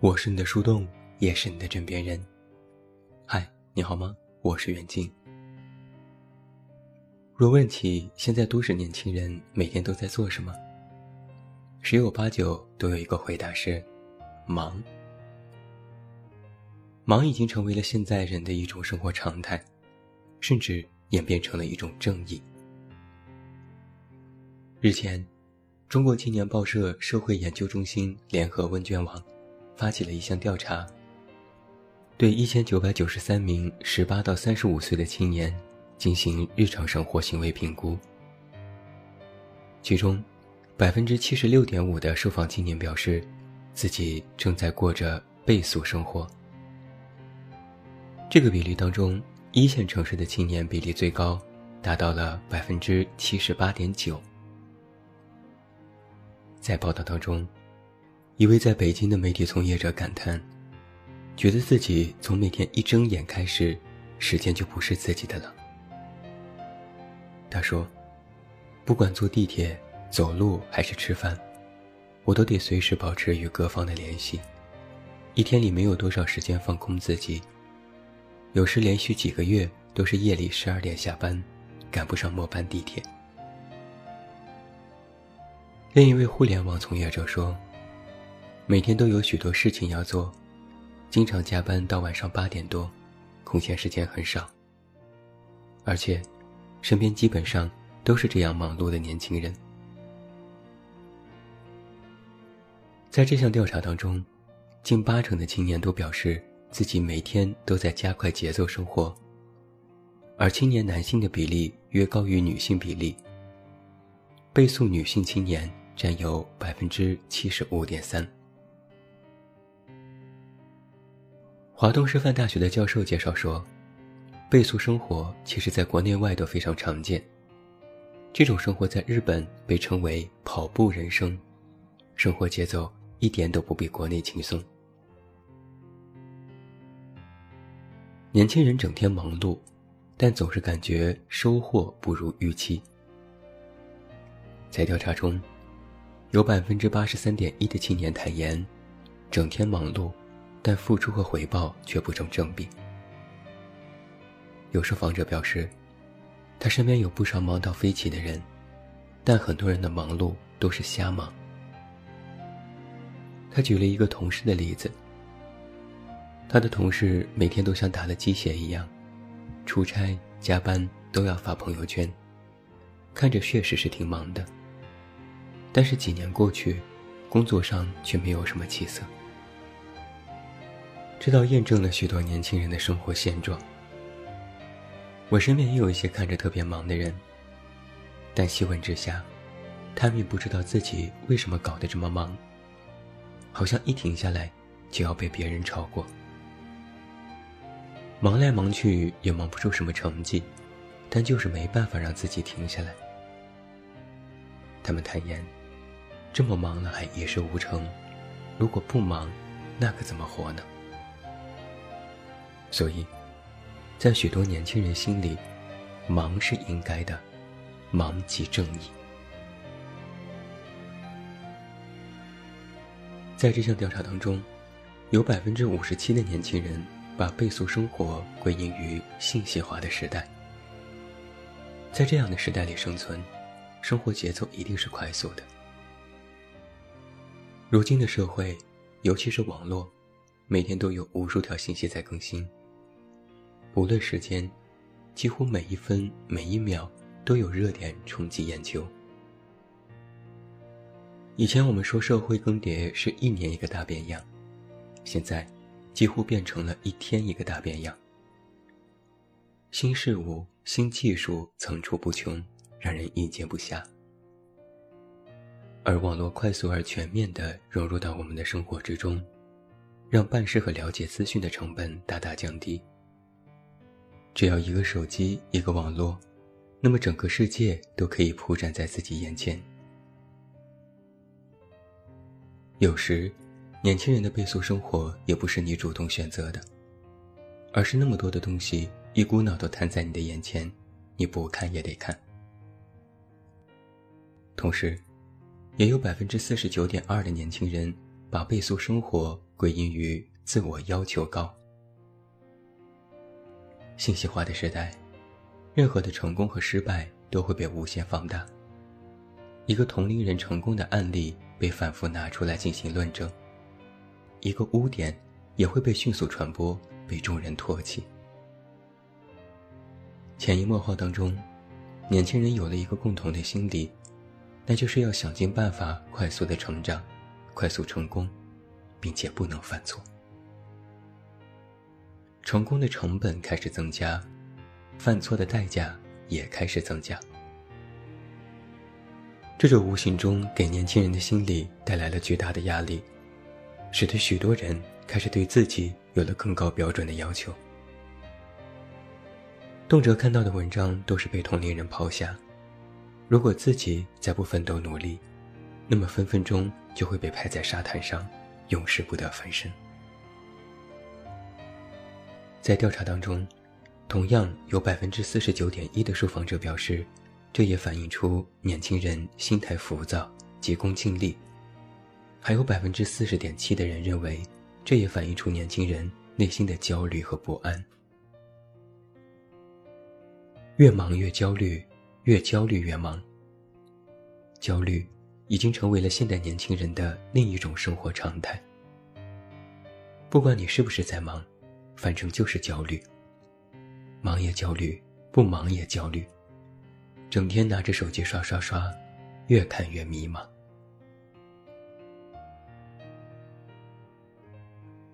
我是你的树洞，也是你的枕边人。嗨，你好吗？我是袁静。若问起现在都市年轻人每天都在做什么，十有八九都有一个回答是：忙。忙已经成为了现在人的一种生活常态，甚至演变成了一种正义。日前，中国青年报社社会研究中心联合问卷网。发起了一项调查，对一千九百九十三名十八到三十五岁的青年进行日常生活行为评估。其中，百分之七十六点五的受访青年表示，自己正在过着倍速生活。这个比例当中，一线城市的青年比例最高，达到了百分之七十八点九。在报道当中。一位在北京的媒体从业者感叹，觉得自己从每天一睁眼开始，时间就不是自己的了。他说：“不管坐地铁、走路还是吃饭，我都得随时保持与各方的联系。一天里没有多少时间放空自己，有时连续几个月都是夜里十二点下班，赶不上末班地铁。”另一位互联网从业者说。每天都有许多事情要做，经常加班到晚上八点多，空闲时间很少。而且，身边基本上都是这样忙碌的年轻人。在这项调查当中，近八成的青年都表示自己每天都在加快节奏生活，而青年男性的比例约高于女性比例。被诉女性青年占有百分之七十五点三。华东师范大学的教授介绍说，倍速生活其实在国内外都非常常见。这种生活在日本被称为“跑步人生”，生活节奏一点都不比国内轻松。年轻人整天忙碌，但总是感觉收获不如预期。在调查中，有百分之八十三点一的青年坦言，整天忙碌。但付出和回报却不成正比。有受访者表示，他身边有不少忙到飞起的人，但很多人的忙碌都是瞎忙。他举了一个同事的例子，他的同事每天都像打了鸡血一样，出差加班都要发朋友圈，看着确实是挺忙的。但是几年过去，工作上却没有什么起色。这倒验证了许多年轻人的生活现状。我身边也有一些看着特别忙的人，但细问之下，他们也不知道自己为什么搞得这么忙，好像一停下来就要被别人超过。忙来忙去也忙不出什么成绩，但就是没办法让自己停下来。他们坦言，这么忙了还一事无成，如果不忙，那可怎么活呢？所以，在许多年轻人心里，忙是应该的，忙即正义。在这项调查当中，有百分之五十七的年轻人把倍速生活归因于信息化的时代。在这样的时代里生存，生活节奏一定是快速的。如今的社会，尤其是网络，每天都有无数条信息在更新。无论时间，几乎每一分每一秒都有热点冲击眼球。以前我们说社会更迭是一年一个大变样，现在几乎变成了一天一个大变样。新事物、新技术层出不穷，让人应接不暇。而网络快速而全面地融入到我们的生活之中，让办事和了解资讯的成本大大降低。只要一个手机，一个网络，那么整个世界都可以铺展在自己眼前。有时，年轻人的倍速生活也不是你主动选择的，而是那么多的东西一股脑都摊在你的眼前，你不看也得看。同时，也有百分之四十九点二的年轻人把倍速生活归因于自我要求高。信息化的时代，任何的成功和失败都会被无限放大。一个同龄人成功的案例被反复拿出来进行论证，一个污点也会被迅速传播，被众人唾弃。潜移默化当中，年轻人有了一个共同的心理，那就是要想尽办法快速的成长，快速成功，并且不能犯错。成功的成本开始增加，犯错的代价也开始增加。这就无形中给年轻人的心理带来了巨大的压力，使得许多人开始对自己有了更高标准的要求。动辄看到的文章都是被同龄人抛下，如果自己再不奋斗努力，那么分分钟就会被拍在沙滩上，永世不得翻身。在调查当中，同样有百分之四十九点一的受访者表示。这也反映出年轻人心态浮躁、急功近利，还有百分之四十点七的人认为，这也反映出年轻人内心的焦虑和不安。越忙越焦虑，越焦虑越忙。焦虑已经成为了现代年轻人的另一种生活常态。不管你是不是在忙，反正就是焦虑。忙也焦虑，不忙也焦虑。整天拿着手机刷刷刷，越看越迷茫。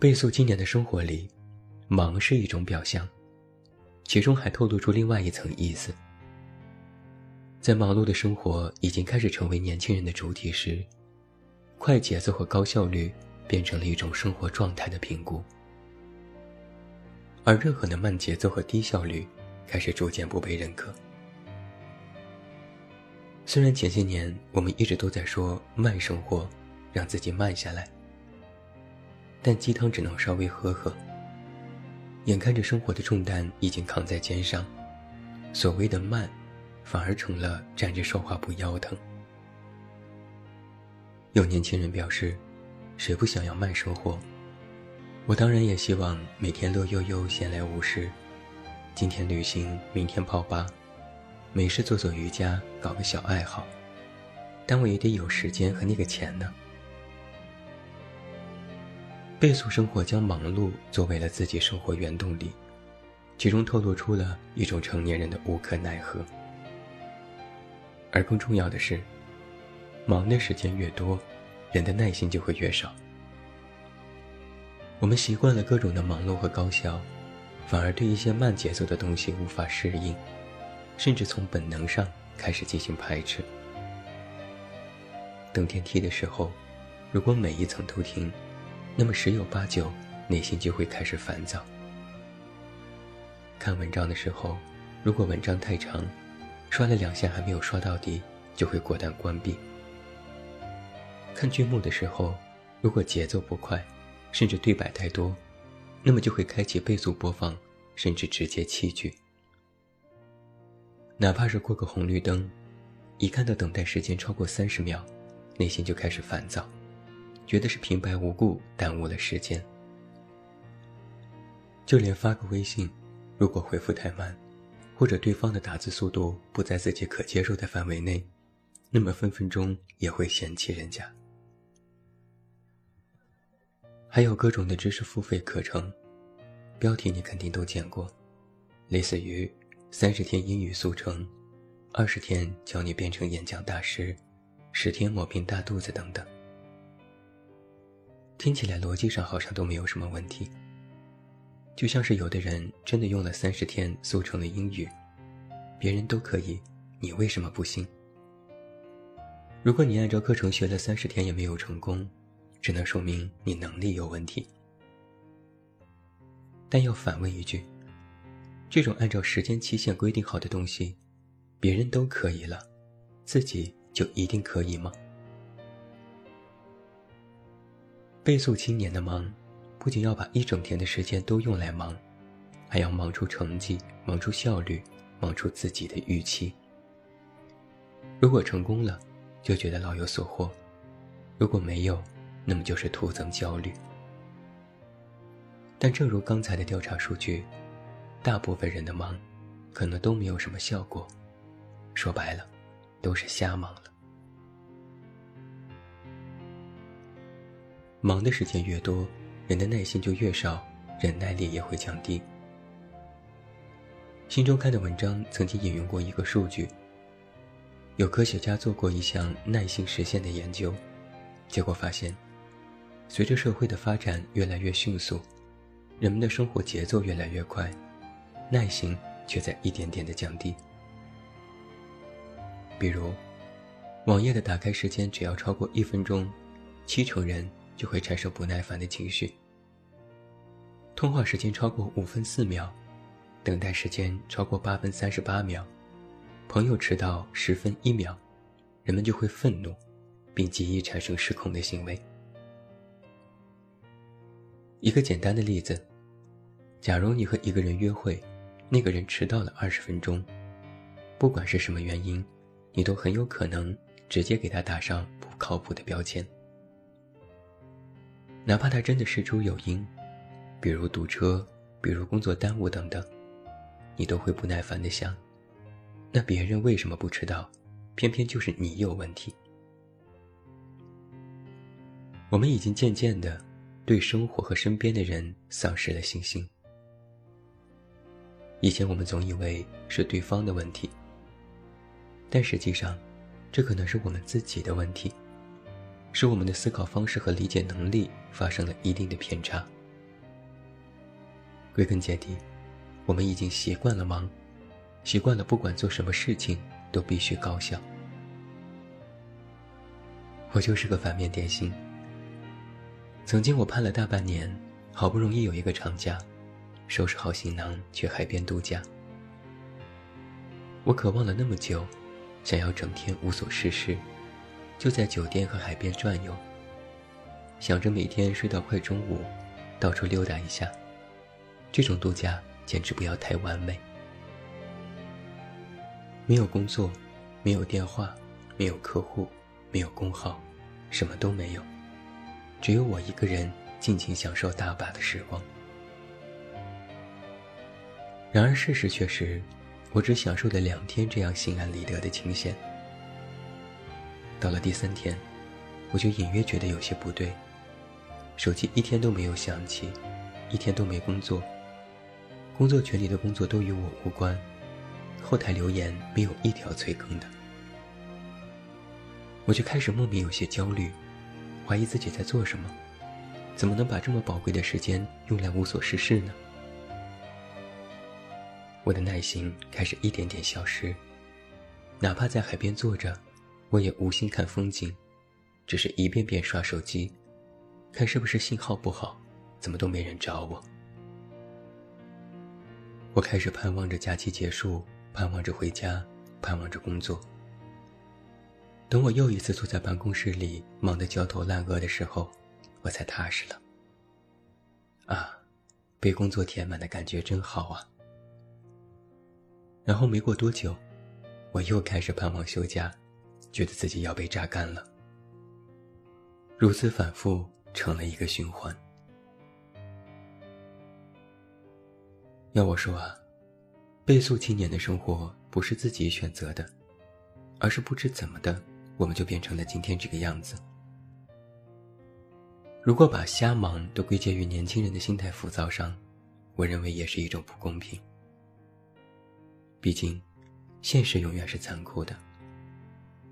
倍速今年的生活里，忙是一种表象，其中还透露出另外一层意思。在忙碌的生活已经开始成为年轻人的主体时，快节奏和高效率变成了一种生活状态的评估，而任何的慢节奏和低效率开始逐渐不被认可。虽然前些年我们一直都在说慢生活，让自己慢下来，但鸡汤只能稍微喝喝。眼看着生活的重担已经扛在肩上，所谓的慢，反而成了站着说话不腰疼。有年轻人表示：“谁不想要慢生活？我当然也希望每天乐悠悠、闲来无事，今天旅行，明天泡吧。”没事做做瑜伽，搞个小爱好，但我也得有时间和那个钱呢。倍速生活将忙碌作为了自己生活原动力，其中透露出了一种成年人的无可奈何。而更重要的是，忙的时间越多，人的耐心就会越少。我们习惯了各种的忙碌和高效，反而对一些慢节奏的东西无法适应。甚至从本能上开始进行排斥。等电梯的时候，如果每一层都停，那么十有八九内心就会开始烦躁。看文章的时候，如果文章太长，刷了两下还没有刷到底，就会果断关闭。看剧目的时候，如果节奏不快，甚至对白太多，那么就会开启倍速播放，甚至直接弃剧。哪怕是过个红绿灯，一看到等待时间超过三十秒，内心就开始烦躁，觉得是平白无故耽误了时间。就连发个微信，如果回复太慢，或者对方的打字速度不在自己可接受的范围内，那么分分钟也会嫌弃人家。还有各种的知识付费课程，标题你肯定都见过，类似于。三十天英语速成，二十天教你变成演讲大师，十天抹平大肚子等等，听起来逻辑上好像都没有什么问题。就像是有的人真的用了三十天速成了英语，别人都可以，你为什么不行？如果你按照课程学了三十天也没有成功，只能说明你能力有问题。但要反问一句。这种按照时间期限规定好的东西，别人都可以了，自己就一定可以吗？倍速青年的忙，不仅要把一整天的时间都用来忙，还要忙出成绩，忙出效率，忙出自己的预期。如果成功了，就觉得老有所获；如果没有，那么就是徒增焦虑。但正如刚才的调查数据，大部分人的忙，可能都没有什么效果。说白了，都是瞎忙了。忙的时间越多，人的耐心就越少，忍耐力也会降低。新周刊的文章曾经引用过一个数据：有科学家做过一项耐性实现的研究，结果发现，随着社会的发展越来越迅速，人们的生活节奏越来越快，耐心却在一点点的降低。比如，网页的打开时间只要超过一分钟，七成人就会产生不耐烦的情绪；通话时间超过五分四秒，等待时间超过八分三十八秒，朋友迟到十分一秒，人们就会愤怒，并极易产生失控的行为。一个简单的例子：假如你和一个人约会，那个人迟到了二十分钟，不管是什么原因。你都很有可能直接给他打上不靠谱的标签，哪怕他真的事出有因，比如堵车，比如工作耽误等等，你都会不耐烦的想：那别人为什么不迟到，偏偏就是你有问题？我们已经渐渐的对生活和身边的人丧失了信心。以前我们总以为是对方的问题。但实际上，这可能是我们自己的问题，是我们的思考方式和理解能力发生了一定的偏差。归根结底，我们已经习惯了忙，习惯了不管做什么事情都必须高效。我就是个反面典型。曾经我盼了大半年，好不容易有一个长假，收拾好行囊去海边度假。我渴望了那么久。想要整天无所事事，就在酒店和海边转悠，想着每天睡到快中午，到处溜达一下。这种度假简直不要太完美。没有工作，没有电话，没有客户，没有工号，什么都没有，只有我一个人尽情享受大把的时光。然而事实却是。我只享受了两天这样心安理得的清闲。到了第三天，我就隐约觉得有些不对。手机一天都没有响起，一天都没工作，工作群里的工作都与我无关，后台留言没有一条催更的。我就开始莫名有些焦虑，怀疑自己在做什么，怎么能把这么宝贵的时间用来无所事事呢？我的耐心开始一点点消失，哪怕在海边坐着，我也无心看风景，只是一遍遍刷手机，看是不是信号不好，怎么都没人找我。我开始盼望着假期结束，盼望着回家，盼望着工作。等我又一次坐在办公室里忙得焦头烂额的时候，我才踏实了。啊，被工作填满的感觉真好啊！然后没过多久，我又开始盼望休假，觉得自己要被榨干了。如此反复，成了一个循环。要我说啊，倍速青年的生活不是自己选择的，而是不知怎么的，我们就变成了今天这个样子。如果把瞎忙都归结于年轻人的心态浮躁上，我认为也是一种不公平。毕竟，现实永远是残酷的。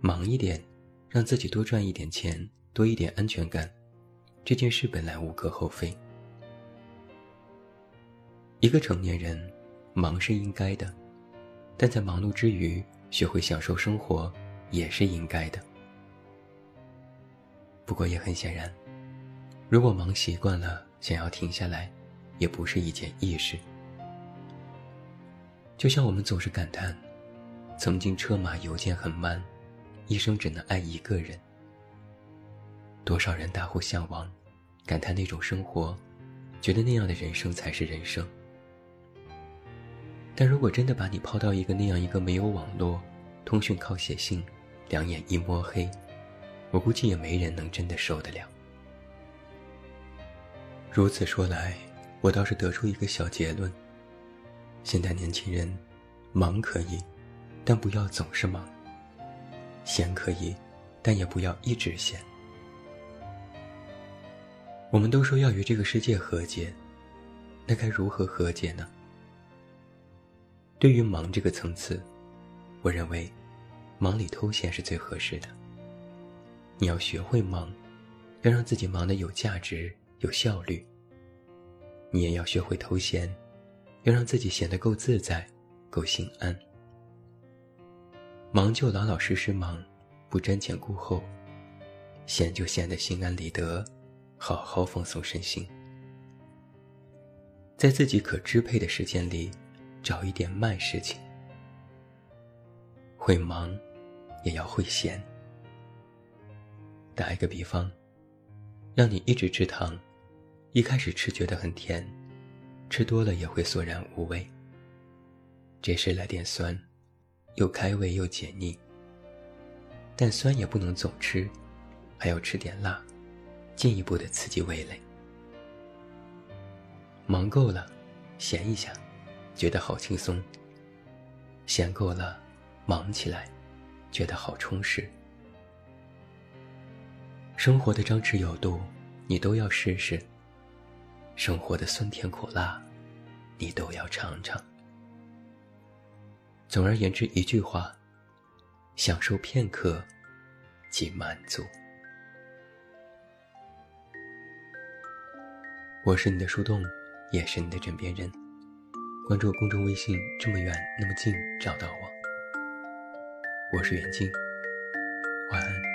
忙一点，让自己多赚一点钱，多一点安全感，这件事本来无可厚非。一个成年人，忙是应该的，但在忙碌之余，学会享受生活也是应该的。不过也很显然，如果忙习惯了，想要停下来，也不是一件易事。就像我们总是感叹，曾经车马邮件很慢，一生只能爱一个人。多少人大呼向往，感叹那种生活，觉得那样的人生才是人生。但如果真的把你抛到一个那样一个没有网络、通讯靠写信、两眼一摸黑，我估计也没人能真的受得了。如此说来，我倒是得出一个小结论：现代年轻人，忙可以，但不要总是忙；闲可以，但也不要一直闲。我们都说要与这个世界和解，那该如何和解呢？对于忙这个层次，我认为，忙里偷闲是最合适的。你要学会忙，要让自己忙得有价值、有效率。你也要学会偷闲，要让自己闲得够自在、够心安。忙就老老实实忙，不瞻前顾后；闲就闲得心安理得，好好放松身心。在自己可支配的时间里，找一点慢事情。会忙，也要会闲。打一个比方，让你一直吃糖。一开始吃觉得很甜，吃多了也会索然无味。这时来点酸，又开胃又解腻。但酸也不能总吃，还要吃点辣，进一步的刺激味蕾。忙够了，闲一下，觉得好轻松。闲够了，忙起来，觉得好充实。生活的张弛有度，你都要试试。生活的酸甜苦辣，你都要尝尝。总而言之，一句话：享受片刻，即满足。我是你的树洞，也是你的枕边人。关注公众微信，这么远那么近，找到我。我是袁静晚安。